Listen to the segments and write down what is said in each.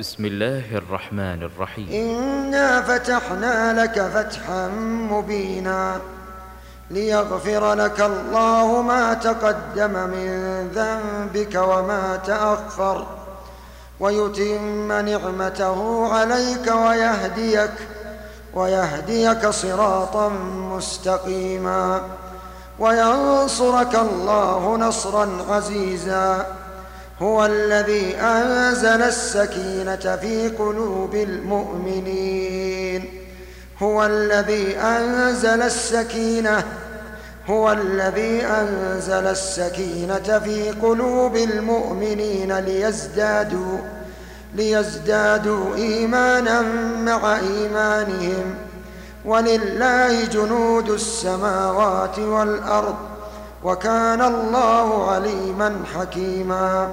بسم الله الرحمن الرحيم. إنا فتحنا لك فتحا مبينا ليغفر لك الله ما تقدم من ذنبك وما تأخر ويتم نعمته عليك ويهديك ويهديك صراطا مستقيما وينصرك الله نصرا عزيزا هو الذي أنزل السكينة في قلوب المؤمنين. هو الذي أنزل السكينة هو الذي أنزل السكينة في قلوب المؤمنين ليزدادوا ليزدادوا إيمانا مع إيمانهم. ولله جنود السماوات والأرض وكان الله عليما حكيما.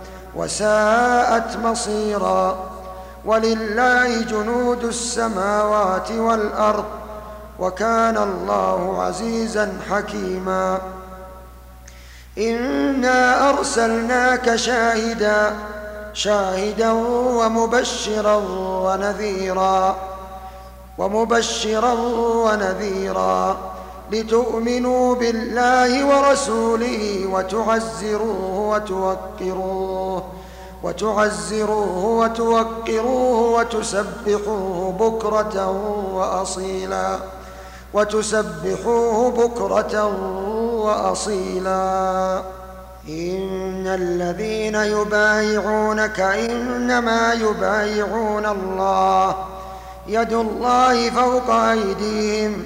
وساءت مصيرا ولله جنود السماوات والأرض وكان الله عزيزا حكيما إنا أرسلناك شاهدا شاهدا ومبشرا ونذيرا ومبشرا ونذيرا. لتؤمنوا بالله ورسوله وتعزروه وتوقروه وتعزروه وتوقروه وتسبحوه بكرة وأصيلا وتسبحوه بكرة وأصيلا. إن الذين يبايعونك إنما يبايعون الله يد الله فوق أيديهم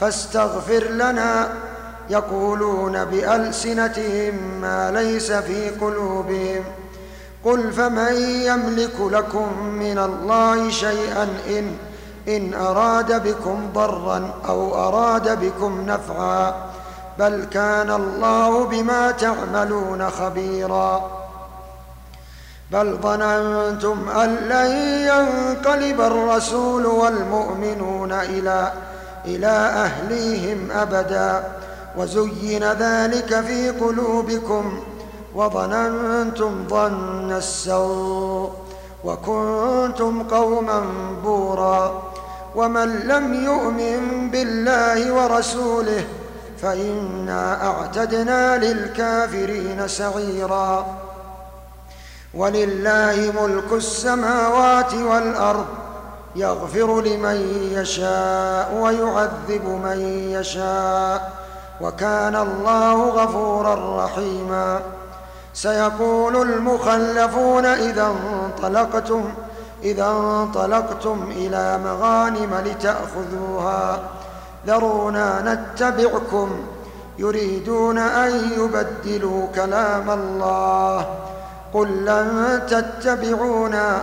فاستغفر لنا يقولون بألسنتهم ما ليس في قلوبهم. قل فمن يملك لكم من الله شيئا إن إن أراد بكم ضرا أو أراد بكم نفعا بل كان الله بما تعملون خبيرا. بل ظننتم أن لن ينقلب الرسول والمؤمنون إلى إلى أهليهم أبدا وزين ذلك في قلوبكم وظننتم ظن السوء وكنتم قوما بورا ومن لم يؤمن بالله ورسوله فإنا أعتدنا للكافرين سعيرا ولله ملك السماوات والأرض يغفر لمن يشاء ويعذب من يشاء وكان الله غفورا رحيما. سيقول المخلفون إذا انطلقتم إذا انطلقتم إلى مغانم لتأخذوها. ذرونا نتبعكم يريدون أن يبدلوا كلام الله. قل لن تتبعونا.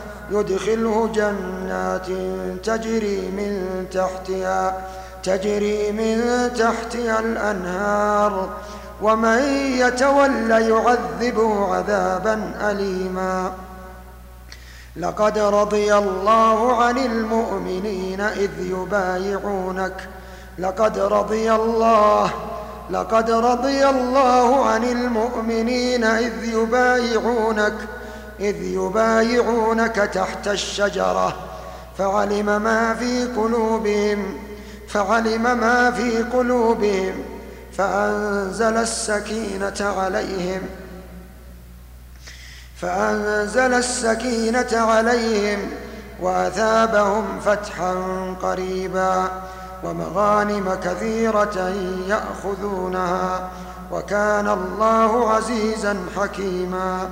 يدخله جنات تجري من تحتها تجري من تحتها الأنهار. ومن يتول يعذبه عذابا أليما. لقد رضي الله عن المؤمنين إذ يبايعونك. لقد رضي الله لقد رضي الله عن المؤمنين إذ يبايعونك. إذ يبايعونك تحت الشجرة فعلم ما في قلوبهم فعلم ما في قلوبهم فأنزل السكينة عليهم فأنزل السكينة عليهم وأثابهم فتحا قريبا ومغانم كثيرة يأخذونها وكان الله عزيزا حكيما.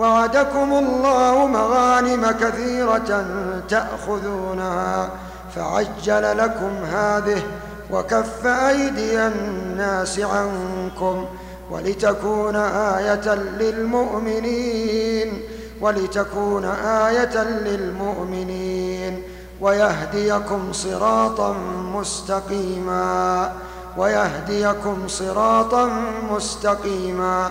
وعدكم الله مغانم كثيرة تأخذونها فعجل لكم هذه وكف أيدي الناس عنكم ولتكون آية للمؤمنين ولتكون آية للمؤمنين ويهديكم صراطا مستقيما ويهديكم صراطا مستقيما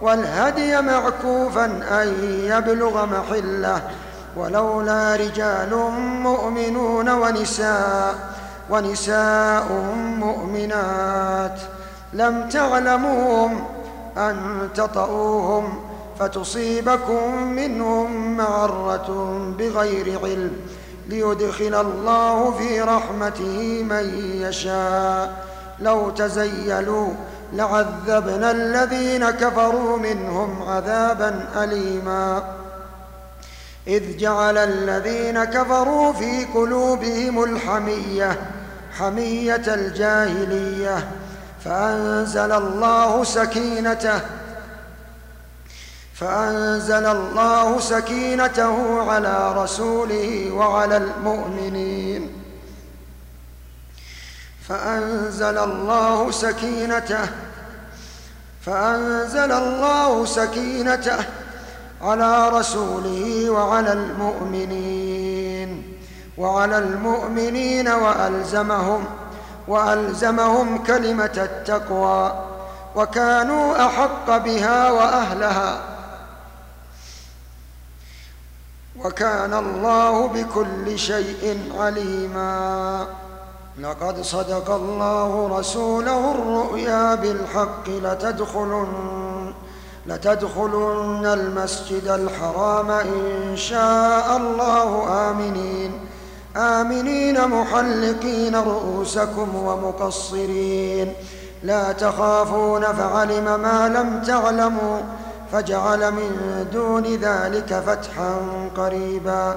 والهدي معكوفا أن يبلغ محلة ولولا رجال مؤمنون ونساء ونساء مؤمنات. لم تعلموهم أن تطئوهم فتصيبكم منهم معرة بغير علم ليدخل الله في رحمته من يشاء. لو تزيلوا لعذبنا الذين كفروا منهم عذابا اليما. إذ جعل الذين كفروا في قلوبهم الحمية حمية الجاهلية فأنزل الله سكينته فأنزل الله سكينته على رسوله وعلى المؤمنين. فأنزل الله سكينته فأنزل الله سكينته على رسوله وعلى المؤمنين وعلى المؤمنين وألزمهم وألزمهم كلمة التقوى وكانوا أحق بها وأهلها. وكان الله بكل شيء عليما. لقد صدق الله رسوله الرؤيا بالحق لتدخلن لتدخلن المسجد الحرام إن شاء الله آمنين. آمنين محلقين رؤوسكم ومقصرين. لا تخافون فعلم ما لم تعلموا فجعل من دون ذلك فتحا قريبا.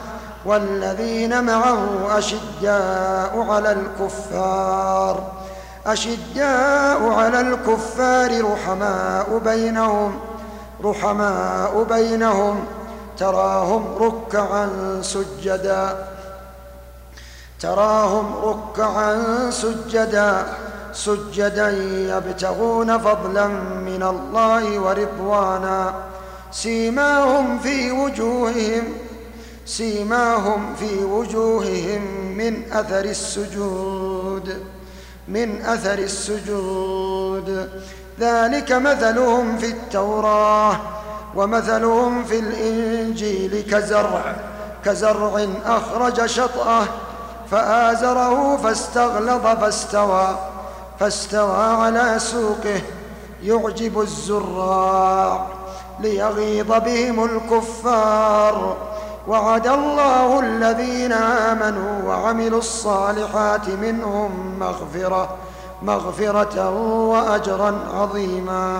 والذين معه أشداء على الكفار. أشداء على الكفار رحماء بينهم رحماء بينهم. تراهم ركعا سجدا. تراهم ركعا سجدا. سجدا يبتغون فضلا من الله ورضوانا. سيماهم في وجوههم سيماهم في وجوههم من أثر السجود من أثر السجود. ذلك مثلهم في التوراة ومثلهم في الإنجيل كزرع كزرع أخرج شطأه فآزره فاستغلظ فاستوى فاستوى على سوقه يعجب الزراع ليغيظ بهم الكفار. وعد الله الذين آمنوا وعملوا الصالحات منهم مغفره مغفرة وأجرا عظيما.